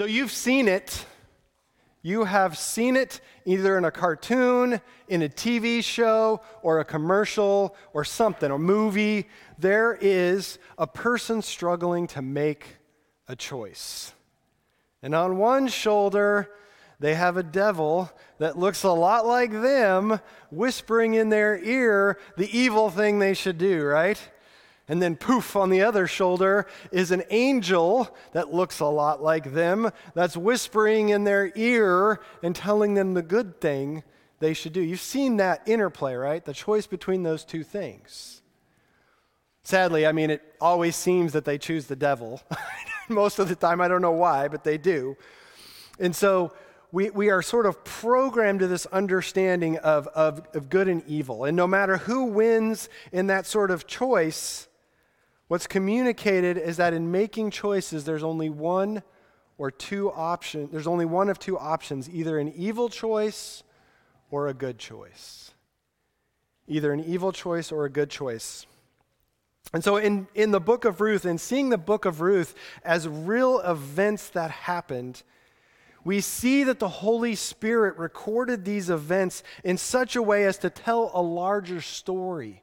So you've seen it. You have seen it either in a cartoon, in a TV show, or a commercial, or something, a movie. There is a person struggling to make a choice. And on one shoulder, they have a devil that looks a lot like them, whispering in their ear the evil thing they should do, right? And then poof, on the other shoulder is an angel that looks a lot like them, that's whispering in their ear and telling them the good thing they should do. You've seen that interplay, right? The choice between those two things. Sadly, I mean, it always seems that they choose the devil. Most of the time, I don't know why, but they do. And so we, we are sort of programmed to this understanding of, of, of good and evil. And no matter who wins in that sort of choice, What's communicated is that in making choices, there's only one or two options. There's only one of two options either an evil choice or a good choice. Either an evil choice or a good choice. And so, in, in the book of Ruth, and seeing the book of Ruth as real events that happened, we see that the Holy Spirit recorded these events in such a way as to tell a larger story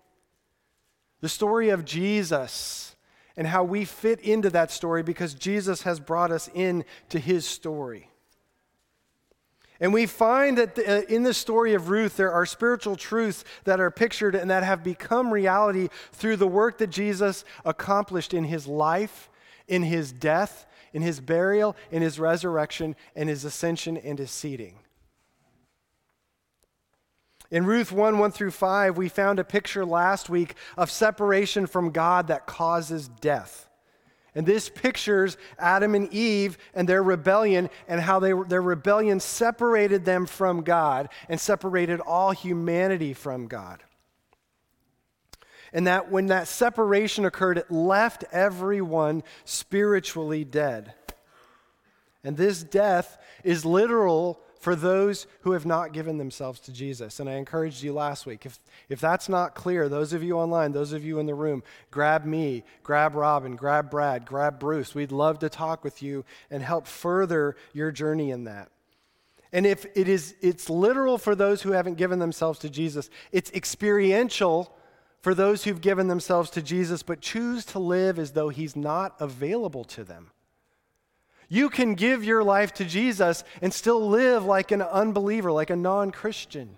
the story of Jesus and how we fit into that story because Jesus has brought us into his story. And we find that the, uh, in the story of Ruth, there are spiritual truths that are pictured and that have become reality through the work that Jesus accomplished in his life, in his death, in his burial, in his resurrection, and his ascension and his seating. In Ruth 1 1 through 5, we found a picture last week of separation from God that causes death. And this pictures Adam and Eve and their rebellion and how they, their rebellion separated them from God and separated all humanity from God. And that when that separation occurred, it left everyone spiritually dead. And this death is literal for those who have not given themselves to Jesus. And I encouraged you last week. If, if that's not clear, those of you online, those of you in the room, grab me, grab Robin, grab Brad, grab Bruce. We'd love to talk with you and help further your journey in that. And if it is it's literal for those who haven't given themselves to Jesus, it's experiential for those who've given themselves to Jesus but choose to live as though he's not available to them. You can give your life to Jesus and still live like an unbeliever, like a non Christian,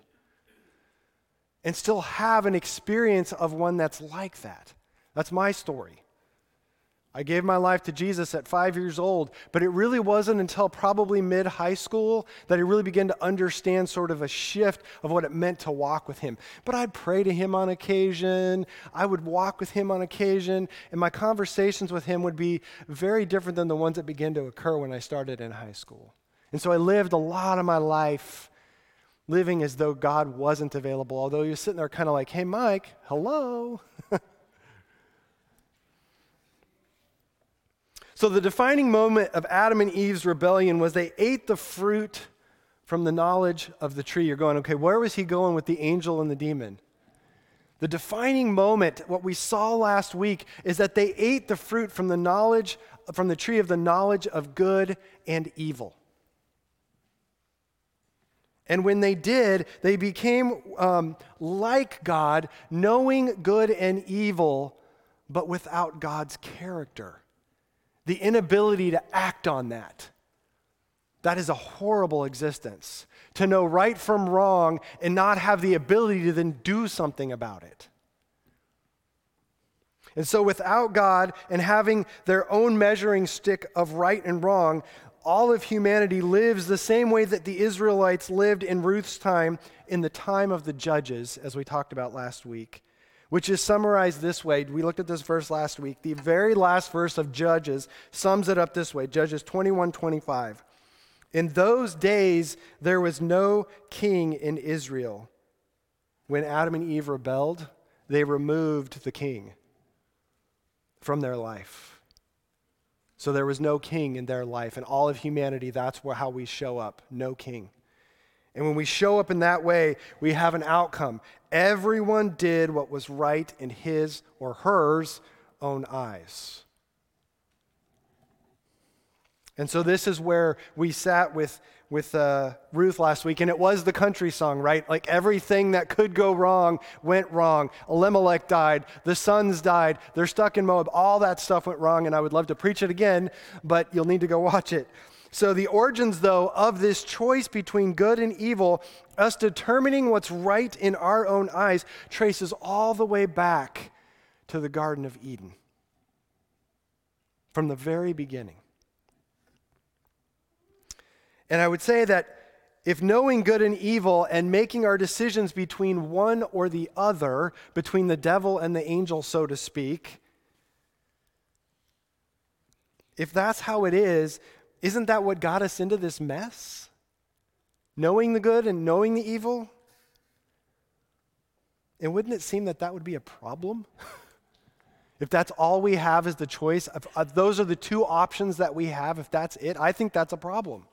and still have an experience of one that's like that. That's my story. I gave my life to Jesus at five years old, but it really wasn't until probably mid high school that I really began to understand sort of a shift of what it meant to walk with Him. But I'd pray to Him on occasion, I would walk with Him on occasion, and my conversations with Him would be very different than the ones that began to occur when I started in high school. And so I lived a lot of my life living as though God wasn't available, although He was sitting there kind of like, hey, Mike, hello. So, the defining moment of Adam and Eve's rebellion was they ate the fruit from the knowledge of the tree. You're going, okay, where was he going with the angel and the demon? The defining moment, what we saw last week, is that they ate the fruit from the knowledge, from the tree of the knowledge of good and evil. And when they did, they became um, like God, knowing good and evil, but without God's character the inability to act on that. That is a horrible existence. To know right from wrong and not have the ability to then do something about it. And so, without God and having their own measuring stick of right and wrong, all of humanity lives the same way that the Israelites lived in Ruth's time, in the time of the judges, as we talked about last week which is summarized this way. We looked at this verse last week. The very last verse of Judges sums it up this way Judges 21 25. In those days, there was no king in Israel. When Adam and Eve rebelled, they removed the king from their life. So there was no king in their life. And all of humanity, that's how we show up no king. And when we show up in that way, we have an outcome. Everyone did what was right in his or hers own eyes. And so this is where we sat with, with uh, Ruth last week, and it was the country song, right? Like everything that could go wrong went wrong. Elimelech died, the sons died, they're stuck in Moab. All that stuff went wrong, and I would love to preach it again, but you'll need to go watch it. So, the origins, though, of this choice between good and evil, us determining what's right in our own eyes, traces all the way back to the Garden of Eden from the very beginning. And I would say that if knowing good and evil and making our decisions between one or the other, between the devil and the angel, so to speak, if that's how it is, isn't that what got us into this mess? Knowing the good and knowing the evil? And wouldn't it seem that that would be a problem? if that's all we have is the choice, those are the two options that we have, if that's it, I think that's a problem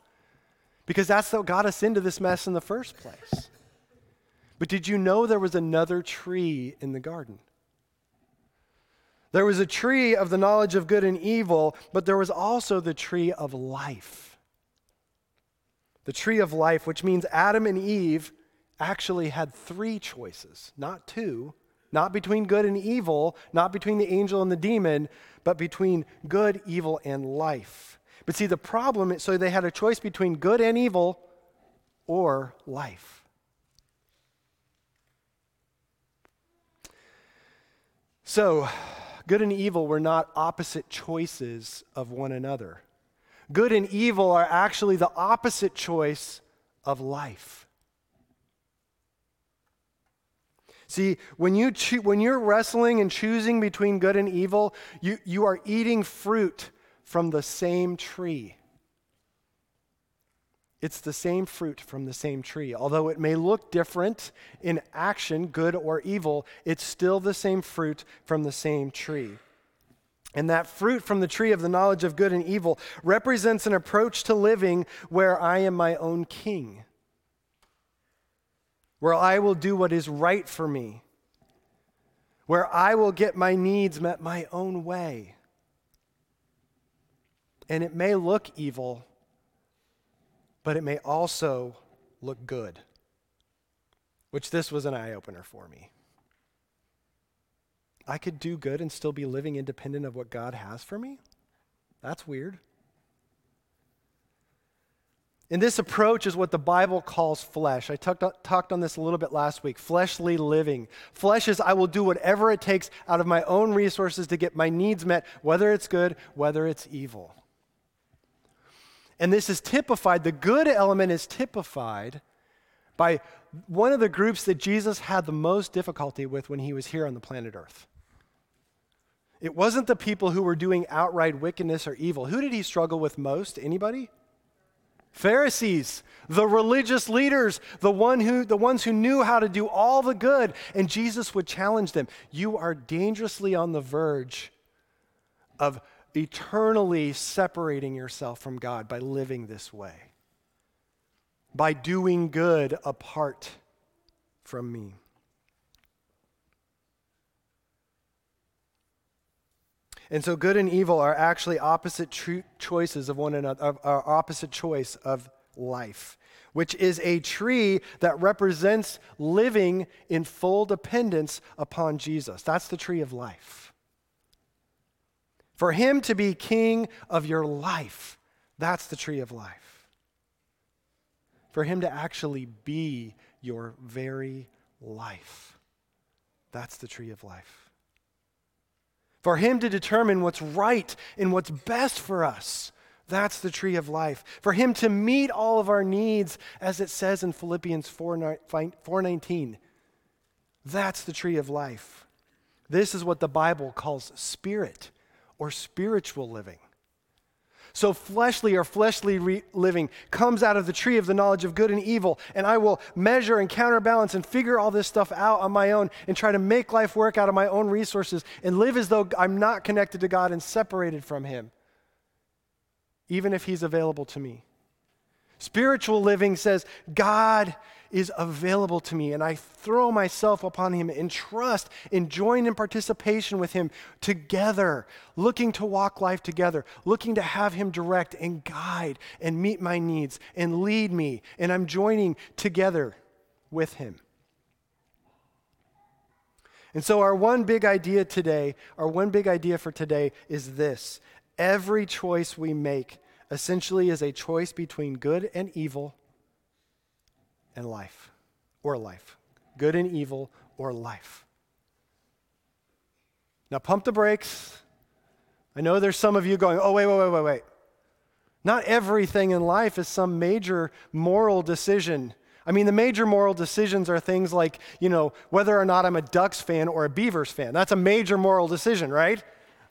because that's what got us into this mess in the first place. But did you know there was another tree in the garden? There was a tree of the knowledge of good and evil, but there was also the tree of life. The tree of life, which means Adam and Eve actually had three choices, not two, not between good and evil, not between the angel and the demon, but between good, evil, and life. But see, the problem is so they had a choice between good and evil or life. So, good and evil were not opposite choices of one another. Good and evil are actually the opposite choice of life. See, when, you cho- when you're wrestling and choosing between good and evil, you, you are eating fruit from the same tree. It's the same fruit from the same tree. Although it may look different in action, good or evil, it's still the same fruit from the same tree. And that fruit from the tree of the knowledge of good and evil represents an approach to living where I am my own king, where I will do what is right for me, where I will get my needs met my own way. And it may look evil, but it may also look good, which this was an eye opener for me. I could do good and still be living independent of what God has for me? That's weird. And this approach is what the Bible calls flesh. I talked, talked on this a little bit last week fleshly living. Flesh is I will do whatever it takes out of my own resources to get my needs met, whether it's good, whether it's evil. And this is typified, the good element is typified by one of the groups that Jesus had the most difficulty with when he was here on the planet Earth. It wasn't the people who were doing outright wickedness or evil. Who did he struggle with most? Anybody? Pharisees, the religious leaders, the, one who, the ones who knew how to do all the good. And Jesus would challenge them You are dangerously on the verge of eternally separating yourself from God by living this way, by doing good apart from me. And so, good and evil are actually opposite tr- choices of one another, of our opposite choice of life, which is a tree that represents living in full dependence upon Jesus. That's the tree of life. For him to be king of your life, that's the tree of life. For him to actually be your very life, that's the tree of life. For him to determine what's right and what's best for us, that's the tree of life. For him to meet all of our needs, as it says in Philippians 4:19, that's the tree of life. This is what the Bible calls spirit or spiritual living. So, fleshly or fleshly re- living comes out of the tree of the knowledge of good and evil, and I will measure and counterbalance and figure all this stuff out on my own and try to make life work out of my own resources and live as though I'm not connected to God and separated from Him, even if He's available to me. Spiritual living says, God is available to me, and I throw myself upon Him in trust, in join in participation with Him together, looking to walk life together, looking to have Him direct and guide and meet my needs and lead me, and I'm joining together with Him. And so, our one big idea today, our one big idea for today is this every choice we make essentially is a choice between good and evil and life, or life. Good and evil, or life. Now, pump the brakes. I know there's some of you going, oh, wait, wait, wait, wait, wait. Not everything in life is some major moral decision. I mean, the major moral decisions are things like, you know, whether or not I'm a Ducks fan or a Beavers fan. That's a major moral decision, right?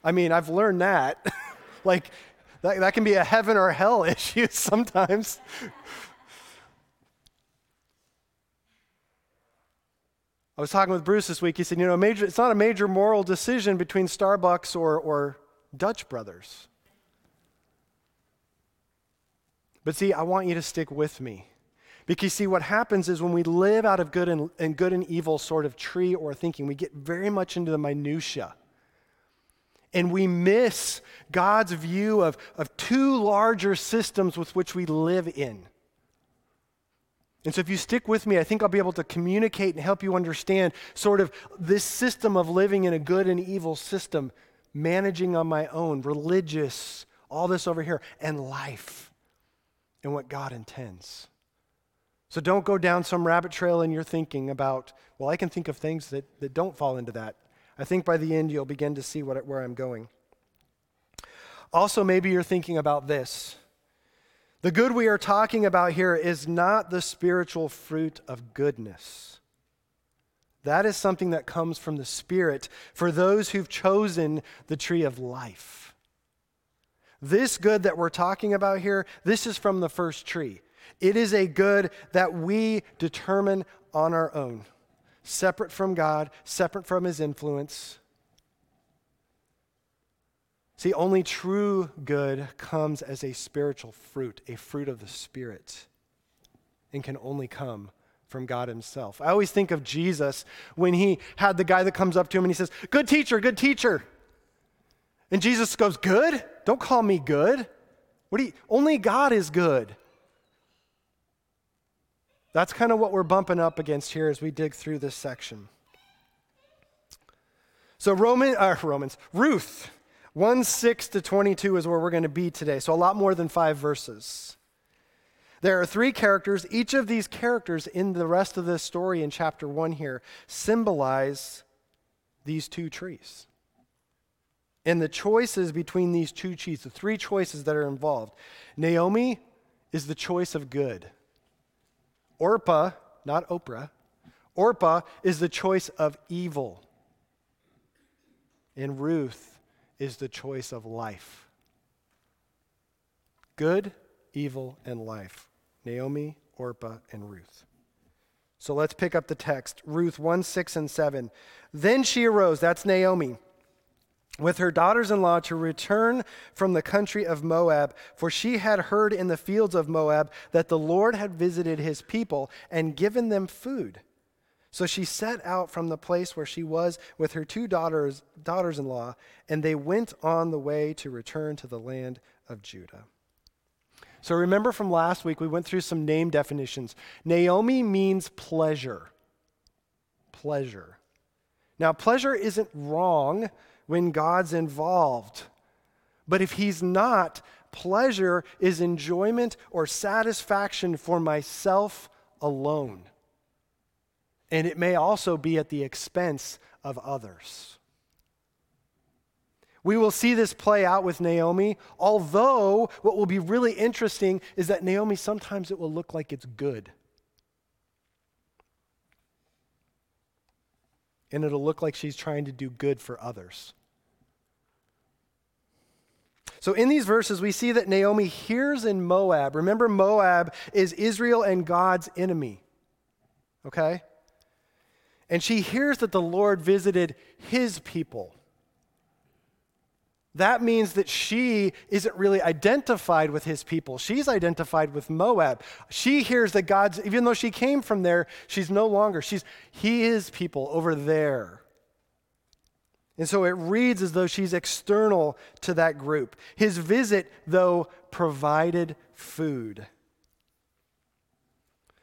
I mean, I've learned that. like, that, that can be a heaven or hell issue sometimes. I was talking with Bruce this week. He said, you know, major, it's not a major moral decision between Starbucks or, or Dutch Brothers. But see, I want you to stick with me. Because see, what happens is when we live out of good and, and good and evil sort of tree or thinking, we get very much into the minutia. And we miss God's view of, of two larger systems with which we live in. And so, if you stick with me, I think I'll be able to communicate and help you understand sort of this system of living in a good and evil system, managing on my own, religious, all this over here, and life and what God intends. So, don't go down some rabbit trail in your thinking about, well, I can think of things that, that don't fall into that. I think by the end, you'll begin to see what, where I'm going. Also, maybe you're thinking about this. The good we are talking about here is not the spiritual fruit of goodness. That is something that comes from the Spirit for those who've chosen the tree of life. This good that we're talking about here, this is from the first tree. It is a good that we determine on our own, separate from God, separate from His influence. See, only true good comes as a spiritual fruit, a fruit of the Spirit, and can only come from God Himself. I always think of Jesus when He had the guy that comes up to Him and he says, Good teacher, good teacher. And Jesus goes, Good? Don't call me good. What do you, only God is good. That's kind of what we're bumping up against here as we dig through this section. So Roman, uh, Romans, Ruth 1 6 to 22 is where we're going to be today, so a lot more than five verses. There are three characters. Each of these characters in the rest of this story in chapter 1 here symbolize these two trees. And the choices between these two trees, the three choices that are involved. Naomi is the choice of good. Orpah, not Oprah, Orpah is the choice of evil. And Ruth is the choice of life good, evil, and life. Naomi, Orpah, and Ruth. So let's pick up the text Ruth 1 6 and 7. Then she arose, that's Naomi, with her daughters in law to return from the country of Moab, for she had heard in the fields of Moab that the Lord had visited his people and given them food. So she set out from the place where she was with her two daughters, daughters in law, and they went on the way to return to the land of Judah. So remember from last week, we went through some name definitions. Naomi means pleasure. Pleasure. Now, pleasure isn't wrong when God's involved. But if He's not, pleasure is enjoyment or satisfaction for myself alone and it may also be at the expense of others. We will see this play out with Naomi, although what will be really interesting is that Naomi sometimes it will look like it's good. And it'll look like she's trying to do good for others. So, in these verses, we see that Naomi hears in Moab. Remember, Moab is Israel and God's enemy. Okay? And she hears that the Lord visited his people. That means that she isn't really identified with his people. She's identified with Moab. She hears that God's, even though she came from there, she's no longer. She's he is people over there. And so it reads as though she's external to that group. His visit, though, provided food.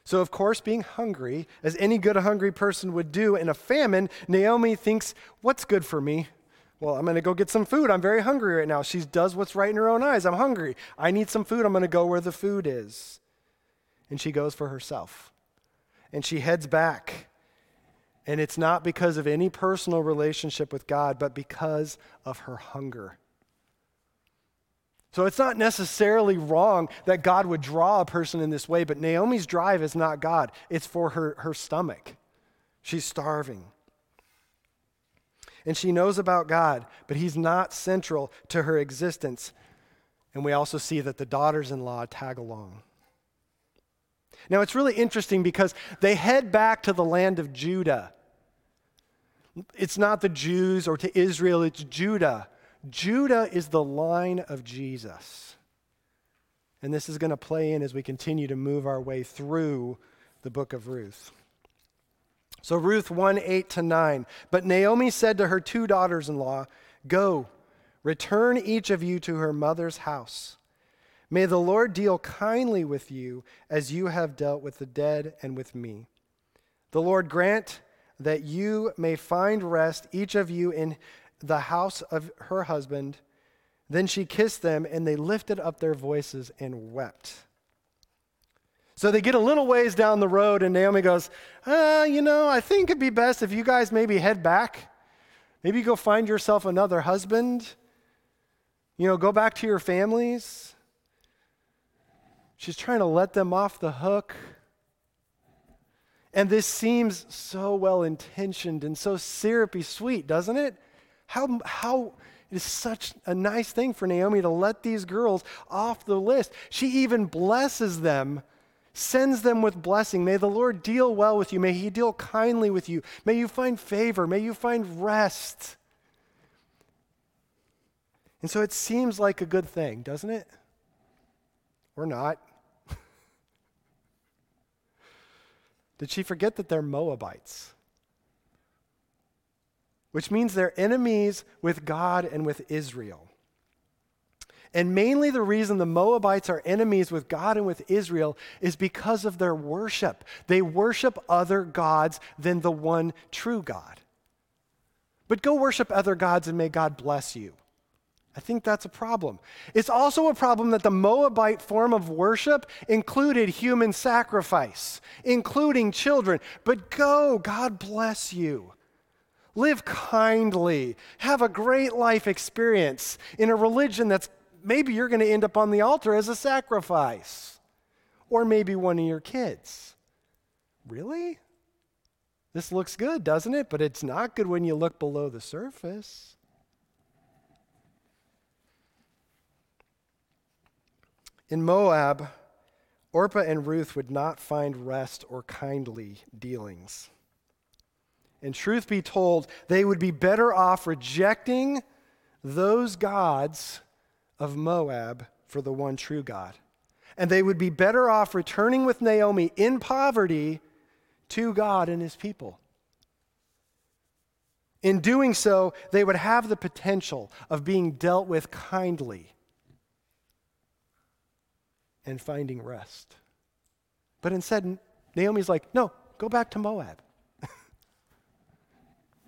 So, of course, being hungry, as any good hungry person would do in a famine, Naomi thinks, What's good for me? Well, I'm going to go get some food. I'm very hungry right now. She does what's right in her own eyes. I'm hungry. I need some food. I'm going to go where the food is. And she goes for herself. And she heads back. And it's not because of any personal relationship with God, but because of her hunger. So it's not necessarily wrong that God would draw a person in this way, but Naomi's drive is not God, it's for her, her stomach. She's starving and she knows about God, but he's not central to her existence. And we also see that the daughters in law tag along. Now, it's really interesting because they head back to the land of Judah. It's not the Jews or to Israel, it's Judah. Judah is the line of Jesus. And this is going to play in as we continue to move our way through the book of Ruth. So Ruth 1 8 to 9. But Naomi said to her two daughters in law, Go, return each of you to her mother's house. May the Lord deal kindly with you as you have dealt with the dead and with me. The Lord grant that you may find rest, each of you in the house of her husband. Then she kissed them, and they lifted up their voices and wept. So they get a little ways down the road, and Naomi goes, uh, You know, I think it'd be best if you guys maybe head back. Maybe go find yourself another husband. You know, go back to your families. She's trying to let them off the hook. And this seems so well intentioned and so syrupy sweet, doesn't it? How, how it is such a nice thing for Naomi to let these girls off the list. She even blesses them sends them with blessing. May the Lord deal well with you. May He deal kindly with you. May you find favor. May you find rest. And so it seems like a good thing, doesn't it? Or not. Did she forget that they're Moabites? Which means they're enemies with God and with Israel. And mainly the reason the Moabites are enemies with God and with Israel is because of their worship. They worship other gods than the one true God. But go worship other gods and may God bless you. I think that's a problem. It's also a problem that the Moabite form of worship included human sacrifice, including children. But go, God bless you. Live kindly. Have a great life experience in a religion that's maybe you're going to end up on the altar as a sacrifice. Or maybe one of your kids. Really? This looks good, doesn't it? But it's not good when you look below the surface. In Moab, Orpah and Ruth would not find rest or kindly dealings. And truth be told, they would be better off rejecting those gods of Moab for the one true God. And they would be better off returning with Naomi in poverty to God and his people. In doing so, they would have the potential of being dealt with kindly and finding rest. But instead, Naomi's like, no, go back to Moab.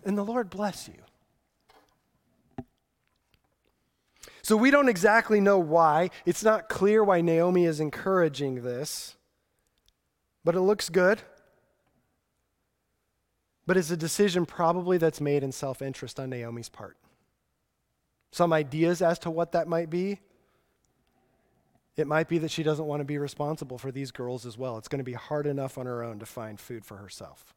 and the Lord bless you. So we don't exactly know why. It's not clear why Naomi is encouraging this, but it looks good. But it's a decision probably that's made in self interest on Naomi's part. Some ideas as to what that might be. It might be that she doesn't want to be responsible for these girls as well. It's going to be hard enough on her own to find food for herself.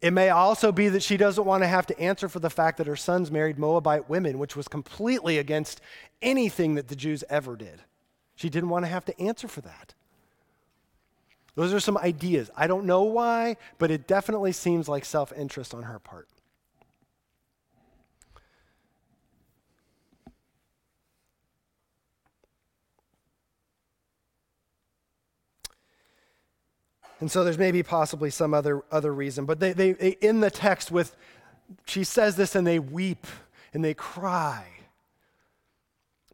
It may also be that she doesn't want to have to answer for the fact that her sons married Moabite women, which was completely against anything that the Jews ever did. She didn't want to have to answer for that. Those are some ideas. I don't know why, but it definitely seems like self interest on her part. And so there's maybe possibly some other, other reason. But they, they, they, in the text with, she says this and they weep and they cry.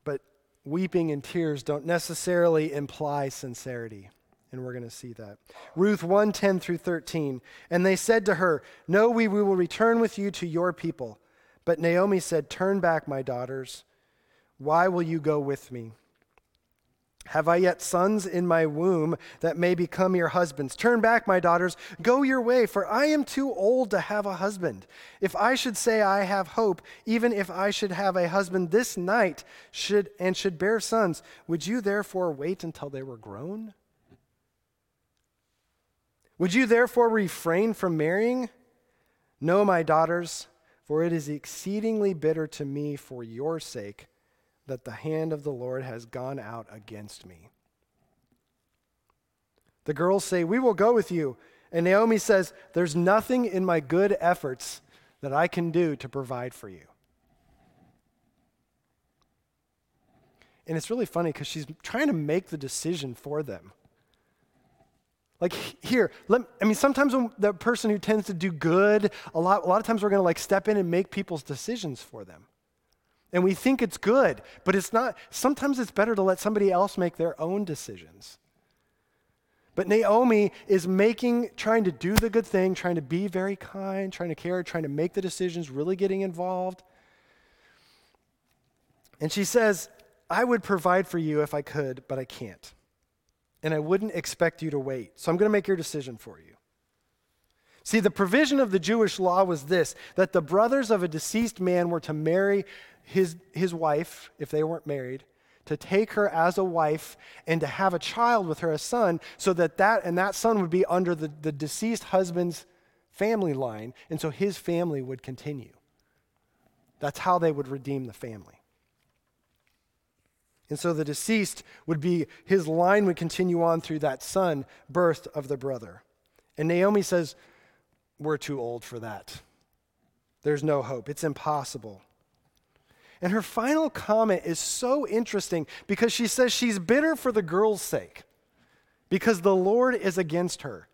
But weeping and tears don't necessarily imply sincerity. And we're going to see that. Ruth 1 10 through 13. And they said to her, No, we, we will return with you to your people. But Naomi said, Turn back, my daughters. Why will you go with me? Have I yet sons in my womb that may become your husbands? Turn back, my daughters, go your way, for I am too old to have a husband. If I should say I have hope, even if I should have a husband this night should and should bear sons, would you therefore wait until they were grown? Would you therefore refrain from marrying? No, my daughters, for it is exceedingly bitter to me for your sake that the hand of the Lord has gone out against me. The girls say, We will go with you. And Naomi says, There's nothing in my good efforts that I can do to provide for you. And it's really funny because she's trying to make the decision for them. Like here, let, I mean, sometimes when the person who tends to do good, a lot, a lot of times we're going to like step in and make people's decisions for them. And we think it's good, but it's not. Sometimes it's better to let somebody else make their own decisions. But Naomi is making, trying to do the good thing, trying to be very kind, trying to care, trying to make the decisions, really getting involved. And she says, I would provide for you if I could, but I can't. And I wouldn't expect you to wait. So I'm going to make your decision for you. See, the provision of the Jewish law was this that the brothers of a deceased man were to marry his, his wife, if they weren't married, to take her as a wife and to have a child with her, a son, so that that and that son would be under the, the deceased husband's family line, and so his family would continue. That's how they would redeem the family. And so the deceased would be, his line would continue on through that son, birth of the brother. And Naomi says, We're too old for that. There's no hope. It's impossible. And her final comment is so interesting because she says she's bitter for the girl's sake because the Lord is against her.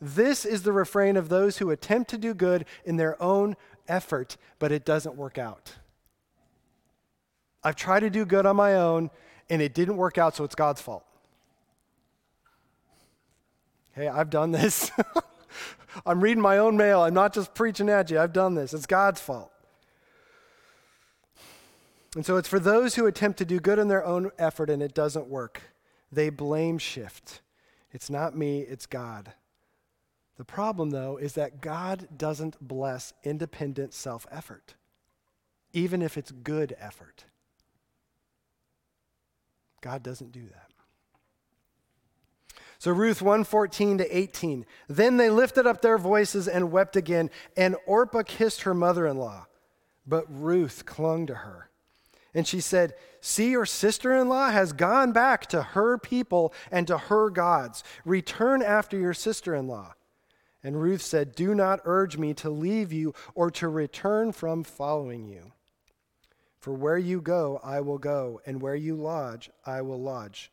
This is the refrain of those who attempt to do good in their own effort, but it doesn't work out. I've tried to do good on my own and it didn't work out, so it's God's fault. Hey, I've done this. I'm reading my own mail. I'm not just preaching at you. I've done this. It's God's fault. And so it's for those who attempt to do good in their own effort and it doesn't work. They blame shift. It's not me, it's God. The problem, though, is that God doesn't bless independent self effort, even if it's good effort. God doesn't do that. So Ruth 114 to 18. Then they lifted up their voices and wept again, and Orpah kissed her mother in law, but Ruth clung to her. And she said, See, your sister in law has gone back to her people and to her gods. Return after your sister in law. And Ruth said, Do not urge me to leave you or to return from following you. For where you go, I will go, and where you lodge, I will lodge.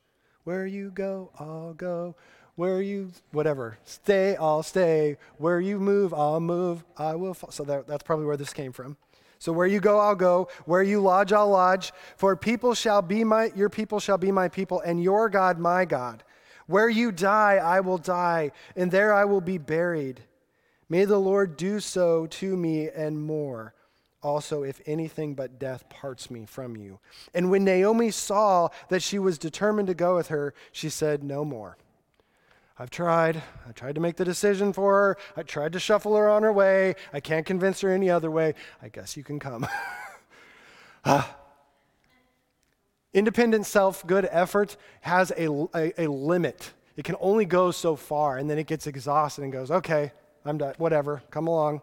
Where you go, I'll go. Where you, whatever, stay, I'll stay. Where you move, I'll move. I will. So that, that's probably where this came from. So where you go, I'll go. Where you lodge, I'll lodge. For people shall be my, your people shall be my people, and your God my God. Where you die, I will die, and there I will be buried. May the Lord do so to me and more. Also, if anything but death parts me from you. And when Naomi saw that she was determined to go with her, she said, No more. I've tried. I tried to make the decision for her. I tried to shuffle her on her way. I can't convince her any other way. I guess you can come. ah. Independent self good effort has a, a, a, limit. It can only go so far, and then it gets exhausted and goes, okay, I'm done, whatever, come along.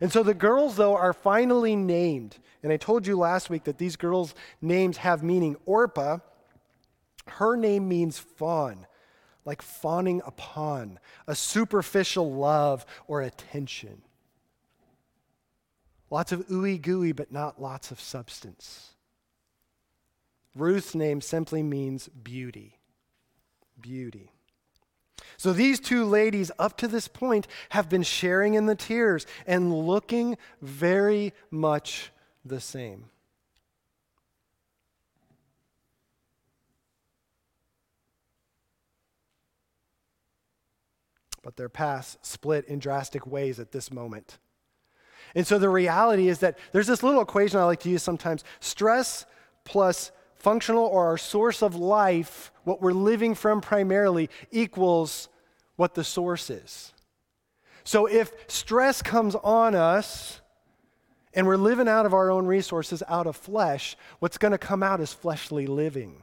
And so the girls, though, are finally named. And I told you last week that these girls' names have meaning. Orpah, her name means fawn like fawning upon, a superficial love or attention. Lots of ooey gooey, but not lots of substance. Ruth's name simply means beauty. Beauty. So these two ladies, up to this point, have been sharing in the tears and looking very much the same. But their paths split in drastic ways at this moment. And so the reality is that there's this little equation I like to use sometimes stress plus functional or our source of life, what we're living from primarily, equals what the source is. So if stress comes on us and we're living out of our own resources, out of flesh, what's going to come out is fleshly living.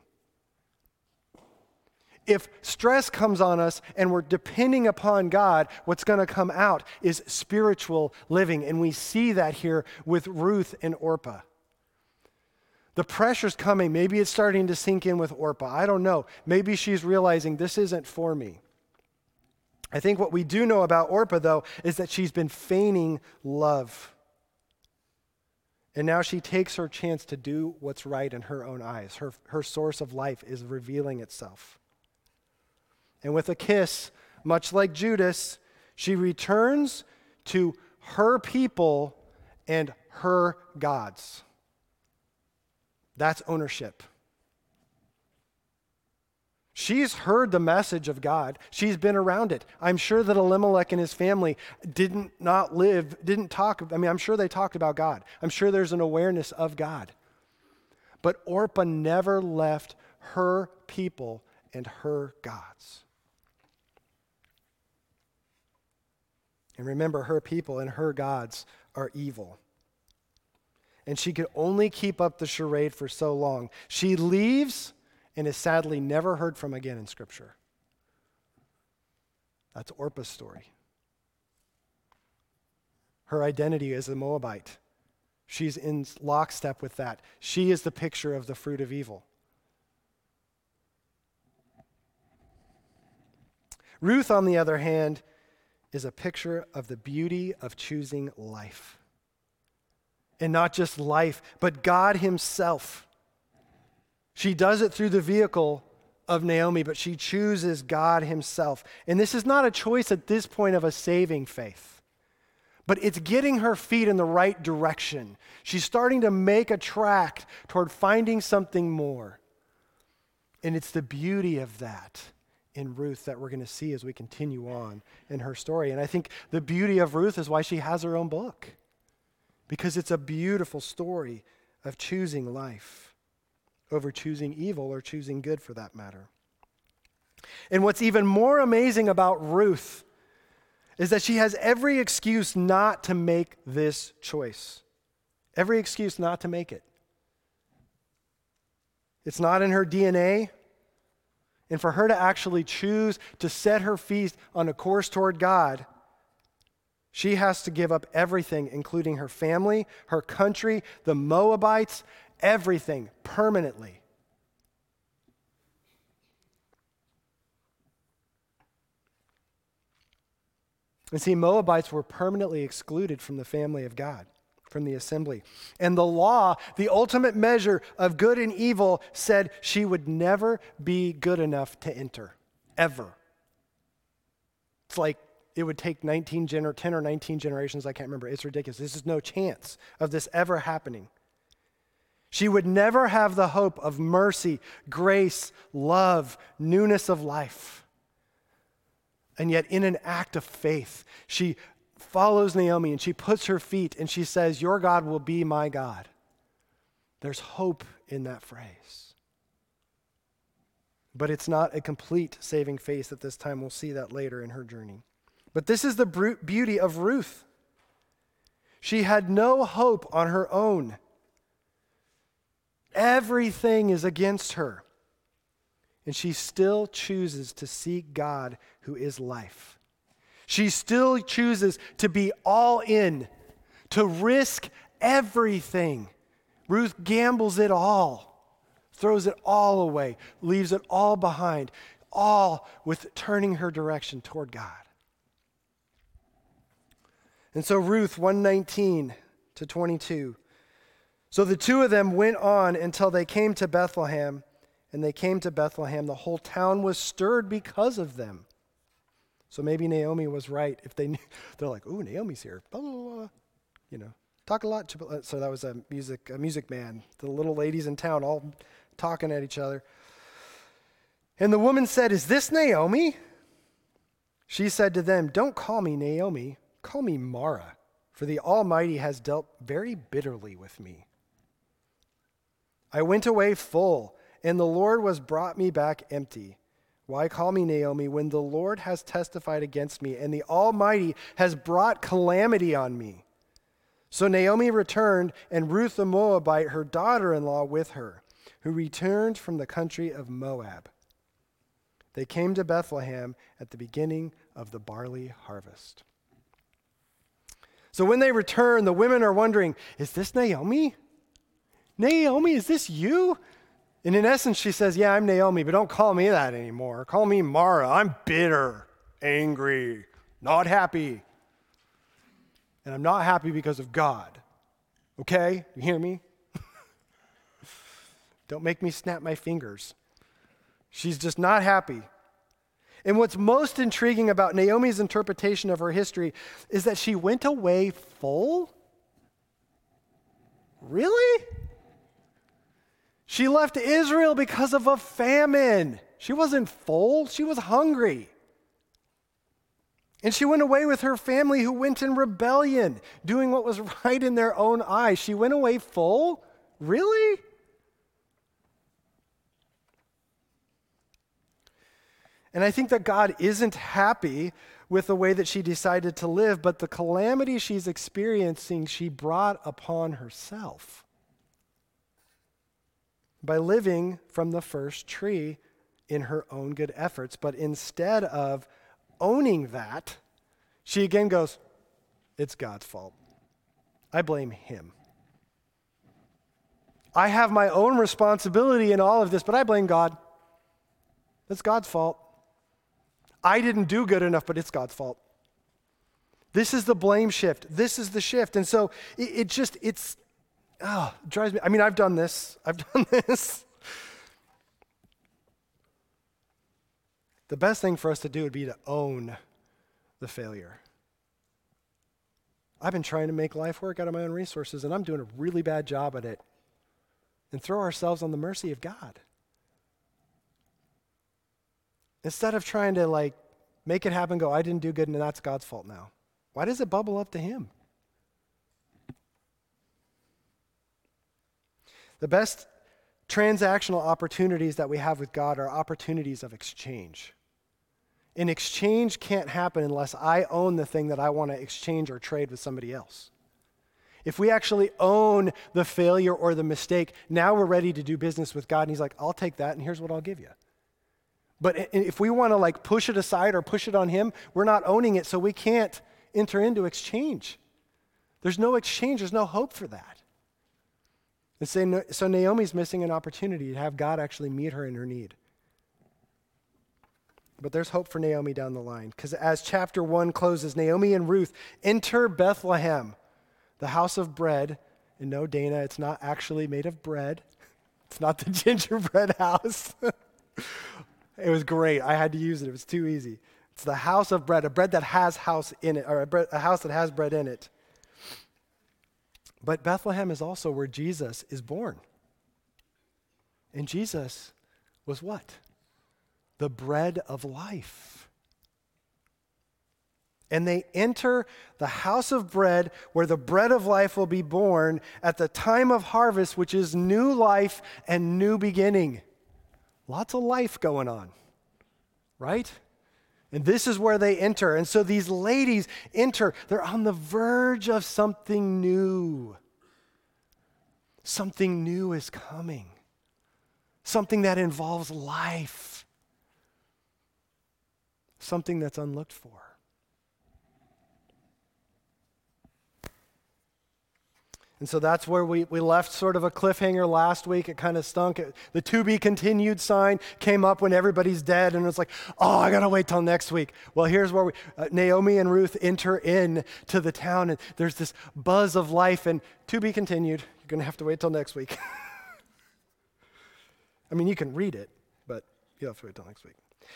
If stress comes on us and we're depending upon God, what's going to come out is spiritual living. And we see that here with Ruth and Orpah. The pressure's coming. Maybe it's starting to sink in with Orpah. I don't know. Maybe she's realizing this isn't for me. I think what we do know about Orpah, though, is that she's been feigning love. And now she takes her chance to do what's right in her own eyes. Her, her source of life is revealing itself. And with a kiss, much like Judas, she returns to her people and her gods. That's ownership. She's heard the message of God. She's been around it. I'm sure that Elimelech and his family didn't not live, didn't talk. I mean, I'm sure they talked about God. I'm sure there's an awareness of God. But Orpah never left her people and her gods. And remember, her people and her gods are evil. And she could only keep up the charade for so long. She leaves and is sadly never heard from again in Scripture. That's Orpah's story. Her identity is a Moabite. She's in lockstep with that. She is the picture of the fruit of evil. Ruth, on the other hand, is a picture of the beauty of choosing life. And not just life, but God Himself. She does it through the vehicle of Naomi, but she chooses God Himself. And this is not a choice at this point of a saving faith, but it's getting her feet in the right direction. She's starting to make a track toward finding something more. And it's the beauty of that in Ruth that we're going to see as we continue on in her story. And I think the beauty of Ruth is why she has her own book, because it's a beautiful story of choosing life over choosing evil or choosing good for that matter. And what's even more amazing about Ruth is that she has every excuse not to make this choice. Every excuse not to make it. It's not in her DNA. And for her to actually choose to set her feet on a course toward God, she has to give up everything, including her family, her country, the Moabites, everything permanently. And see, Moabites were permanently excluded from the family of God from the assembly. And the law, the ultimate measure of good and evil, said she would never be good enough to enter, ever. It's like it would take 19 gener- 10 or 19 generations, I can't remember. It's ridiculous. This is no chance of this ever happening. She would never have the hope of mercy, grace, love, newness of life. And yet, in an act of faith, she follows Naomi and she puts her feet and she says, Your God will be my God. There's hope in that phrase. But it's not a complete saving faith at this time. We'll see that later in her journey. But this is the beauty of Ruth. She had no hope on her own. Everything is against her. And she still chooses to seek God who is life. She still chooses to be all in, to risk everything. Ruth gambles it all, throws it all away, leaves it all behind, all with turning her direction toward God. And so, Ruth 119 to 22. So the two of them went on until they came to Bethlehem. And they came to Bethlehem. The whole town was stirred because of them. So maybe Naomi was right if they knew, they're like, ooh, Naomi's here. Blah, blah, blah. You know, talk a lot. So that was a music, a music man. The little ladies in town all talking at each other. And the woman said, Is this Naomi? She said to them, Don't call me Naomi, call me Mara, for the Almighty has dealt very bitterly with me. I went away full, and the Lord was brought me back empty. Why call me Naomi when the Lord has testified against me and the Almighty has brought calamity on me? So Naomi returned, and Ruth the Moabite, her daughter in law, with her, who returned from the country of Moab. They came to Bethlehem at the beginning of the barley harvest. So when they return, the women are wondering, Is this Naomi? Naomi, is this you? And in essence, she says, Yeah, I'm Naomi, but don't call me that anymore. Call me Mara. I'm bitter, angry, not happy. And I'm not happy because of God. Okay? You hear me? don't make me snap my fingers. She's just not happy. And what's most intriguing about Naomi's interpretation of her history is that she went away full? Really? She left Israel because of a famine. She wasn't full, she was hungry. And she went away with her family who went in rebellion, doing what was right in their own eyes. She went away full? Really? And I think that God isn't happy with the way that she decided to live, but the calamity she's experiencing, she brought upon herself by living from the first tree in her own good efforts. But instead of owning that, she again goes, It's God's fault. I blame Him. I have my own responsibility in all of this, but I blame God. It's God's fault. I didn't do good enough, but it's God's fault. This is the blame shift. This is the shift. And so it, it just, it's, oh, drives me. I mean, I've done this. I've done this. The best thing for us to do would be to own the failure. I've been trying to make life work out of my own resources, and I'm doing a really bad job at it. And throw ourselves on the mercy of God. Instead of trying to like make it happen, go, I didn't do good, and that's God's fault now. Why does it bubble up to Him? The best transactional opportunities that we have with God are opportunities of exchange. An exchange can't happen unless I own the thing that I want to exchange or trade with somebody else. If we actually own the failure or the mistake, now we're ready to do business with God. And He's like, I'll take that, and here's what I'll give you. But if we want to like push it aside or push it on Him, we're not owning it, so we can't enter into exchange. There's no exchange, there's no hope for that. And so Naomi's missing an opportunity to have God actually meet her in her need. But there's hope for Naomi down the line because as chapter one closes, Naomi and Ruth enter Bethlehem, the house of bread. And no, Dana, it's not actually made of bread, it's not the gingerbread house. it was great. I had to use it, it was too easy. It's the house of bread, a bread that has house in it, or a, bread, a house that has bread in it. But Bethlehem is also where Jesus is born. And Jesus was what? The bread of life. And they enter the house of bread where the bread of life will be born at the time of harvest, which is new life and new beginning. Lots of life going on, right? And this is where they enter. And so these ladies enter. They're on the verge of something new. Something new is coming, something that involves life, something that's unlooked for. And so that's where we, we left sort of a cliffhanger last week. It kind of stunk. The to be continued sign came up when everybody's dead, and it's like, oh, I got to wait till next week. Well, here's where we, uh, Naomi and Ruth enter in to the town, and there's this buzz of life, and to be continued. You're going to have to wait till next week. I mean, you can read it, you'll have to wait till next week.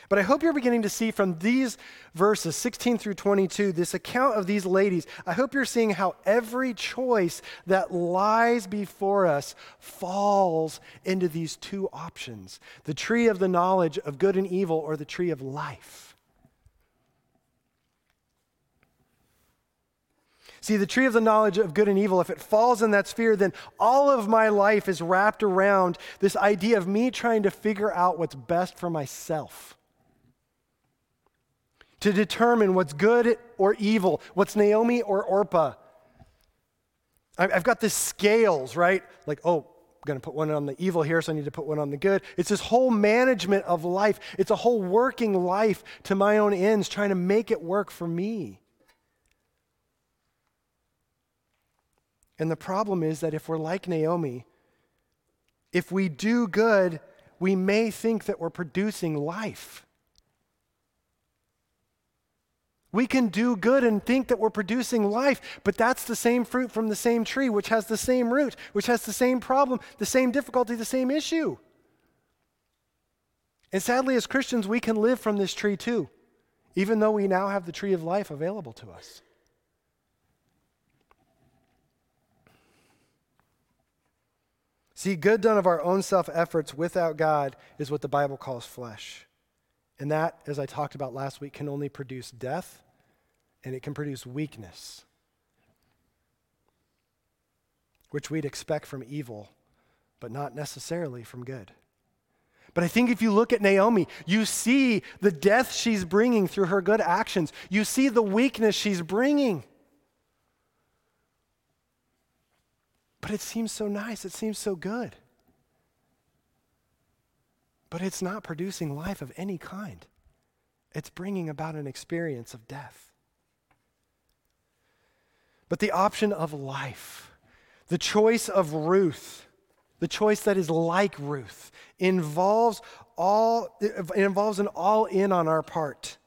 But I hope you're beginning to see from these verses, 16 through 22, this account of these ladies. I hope you're seeing how every choice that lies before us falls into these two options the tree of the knowledge of good and evil, or the tree of life. See, the tree of the knowledge of good and evil, if it falls in that sphere, then all of my life is wrapped around this idea of me trying to figure out what's best for myself. To determine what's good or evil, what's Naomi or Orpah. I've got this scales, right? Like, oh, I'm going to put one on the evil here, so I need to put one on the good. It's this whole management of life. It's a whole working life to my own ends, trying to make it work for me. And the problem is that if we're like Naomi, if we do good, we may think that we're producing life. We can do good and think that we're producing life, but that's the same fruit from the same tree, which has the same root, which has the same problem, the same difficulty, the same issue. And sadly, as Christians, we can live from this tree too, even though we now have the tree of life available to us. See, good done of our own self efforts without God is what the Bible calls flesh. And that, as I talked about last week, can only produce death and it can produce weakness, which we'd expect from evil, but not necessarily from good. But I think if you look at Naomi, you see the death she's bringing through her good actions, you see the weakness she's bringing. But it seems so nice, it seems so good. But it's not producing life of any kind. It's bringing about an experience of death. But the option of life, the choice of Ruth, the choice that is like Ruth, involves all it involves an all in on our part.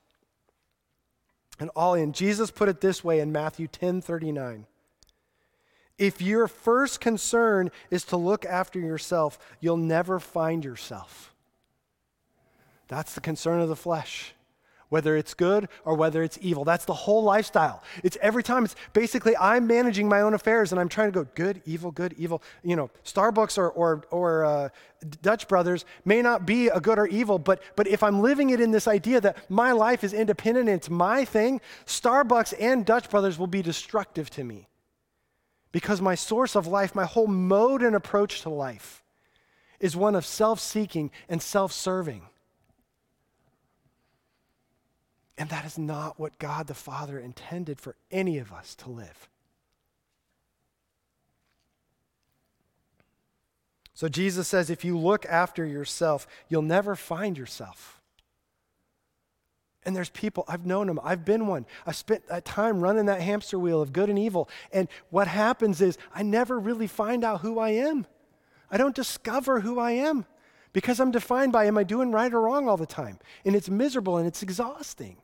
An all in. Jesus put it this way in Matthew 10 39. If your first concern is to look after yourself, you'll never find yourself. That's the concern of the flesh, whether it's good or whether it's evil. That's the whole lifestyle. It's every time, it's basically I'm managing my own affairs and I'm trying to go good, evil, good, evil. You know, Starbucks or, or, or uh, Dutch Brothers may not be a good or evil, but, but if I'm living it in this idea that my life is independent and it's my thing, Starbucks and Dutch Brothers will be destructive to me. Because my source of life, my whole mode and approach to life is one of self seeking and self serving. And that is not what God the Father intended for any of us to live. So Jesus says if you look after yourself, you'll never find yourself. And there's people, I've known them, I've been one. I spent that time running that hamster wheel of good and evil. And what happens is I never really find out who I am. I don't discover who I am because I'm defined by am I doing right or wrong all the time? And it's miserable and it's exhausting.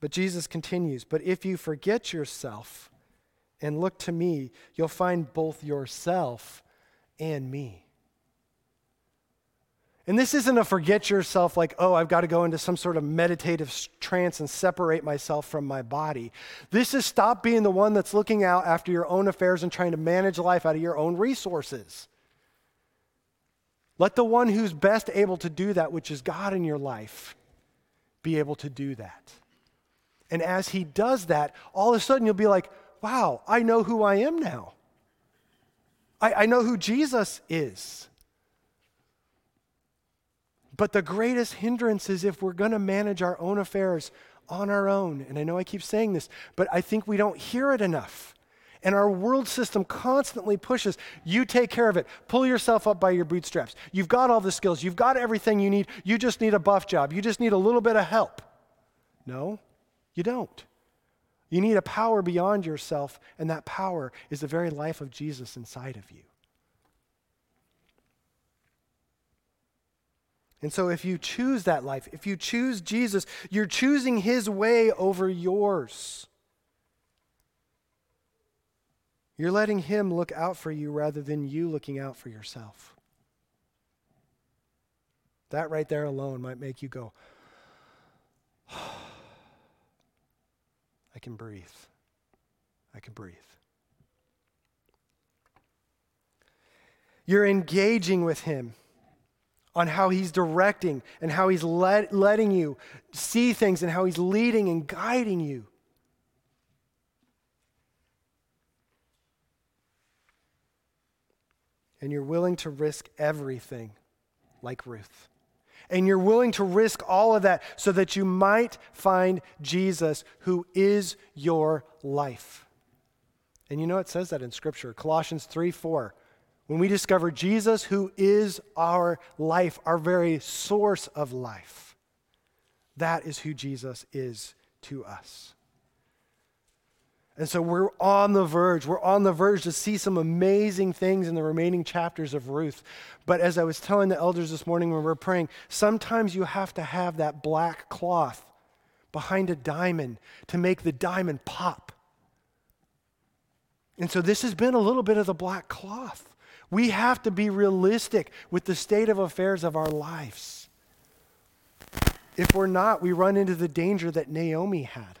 But Jesus continues, but if you forget yourself and look to me, you'll find both yourself and me. And this isn't a forget yourself, like, oh, I've got to go into some sort of meditative trance and separate myself from my body. This is stop being the one that's looking out after your own affairs and trying to manage life out of your own resources. Let the one who's best able to do that, which is God in your life, be able to do that. And as he does that, all of a sudden you'll be like, wow, I know who I am now. I, I know who Jesus is. But the greatest hindrance is if we're going to manage our own affairs on our own. And I know I keep saying this, but I think we don't hear it enough. And our world system constantly pushes you take care of it. Pull yourself up by your bootstraps. You've got all the skills, you've got everything you need. You just need a buff job, you just need a little bit of help. No, you don't. You need a power beyond yourself, and that power is the very life of Jesus inside of you. And so, if you choose that life, if you choose Jesus, you're choosing his way over yours. You're letting him look out for you rather than you looking out for yourself. That right there alone might make you go, I can breathe. I can breathe. You're engaging with Him on how He's directing and how He's let, letting you see things and how He's leading and guiding you. And you're willing to risk everything like Ruth. And you're willing to risk all of that so that you might find Jesus who is your life. And you know it says that in Scripture, Colossians 3 4. When we discover Jesus, who is our life, our very source of life, that is who Jesus is to us. And so we're on the verge. We're on the verge to see some amazing things in the remaining chapters of Ruth. But as I was telling the elders this morning when we were praying, sometimes you have to have that black cloth behind a diamond to make the diamond pop. And so this has been a little bit of the black cloth. We have to be realistic with the state of affairs of our lives. If we're not, we run into the danger that Naomi had.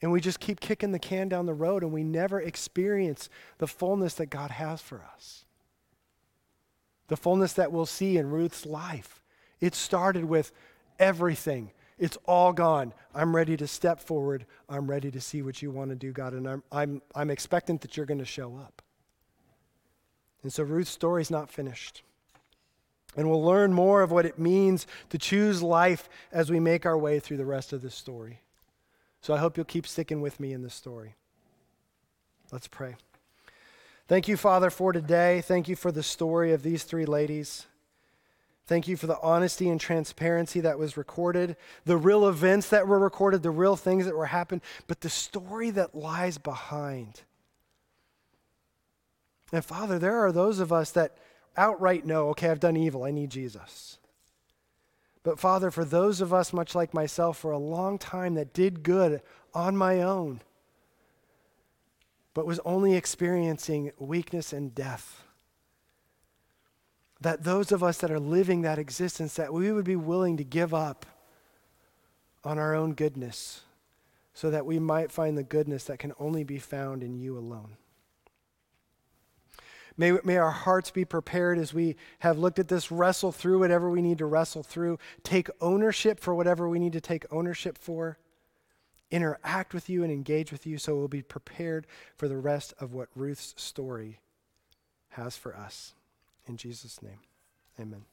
And we just keep kicking the can down the road and we never experience the fullness that God has for us. The fullness that we'll see in Ruth's life. It started with everything. It's all gone. I'm ready to step forward. I'm ready to see what you want to do, God. And I'm, I'm, I'm expectant that you're going to show up. And so Ruth's story is not finished. And we'll learn more of what it means to choose life as we make our way through the rest of this story. So I hope you'll keep sticking with me in this story. Let's pray. Thank you, Father, for today. Thank you for the story of these three ladies. Thank you for the honesty and transparency that was recorded, the real events that were recorded, the real things that were happened, but the story that lies behind. And Father, there are those of us that outright know, okay, I've done evil, I need Jesus. But Father, for those of us, much like myself, for a long time that did good on my own, but was only experiencing weakness and death, that those of us that are living that existence, that we would be willing to give up on our own goodness so that we might find the goodness that can only be found in you alone. May, may our hearts be prepared as we have looked at this, wrestle through whatever we need to wrestle through, take ownership for whatever we need to take ownership for, interact with you and engage with you so we'll be prepared for the rest of what Ruth's story has for us. In Jesus' name, amen.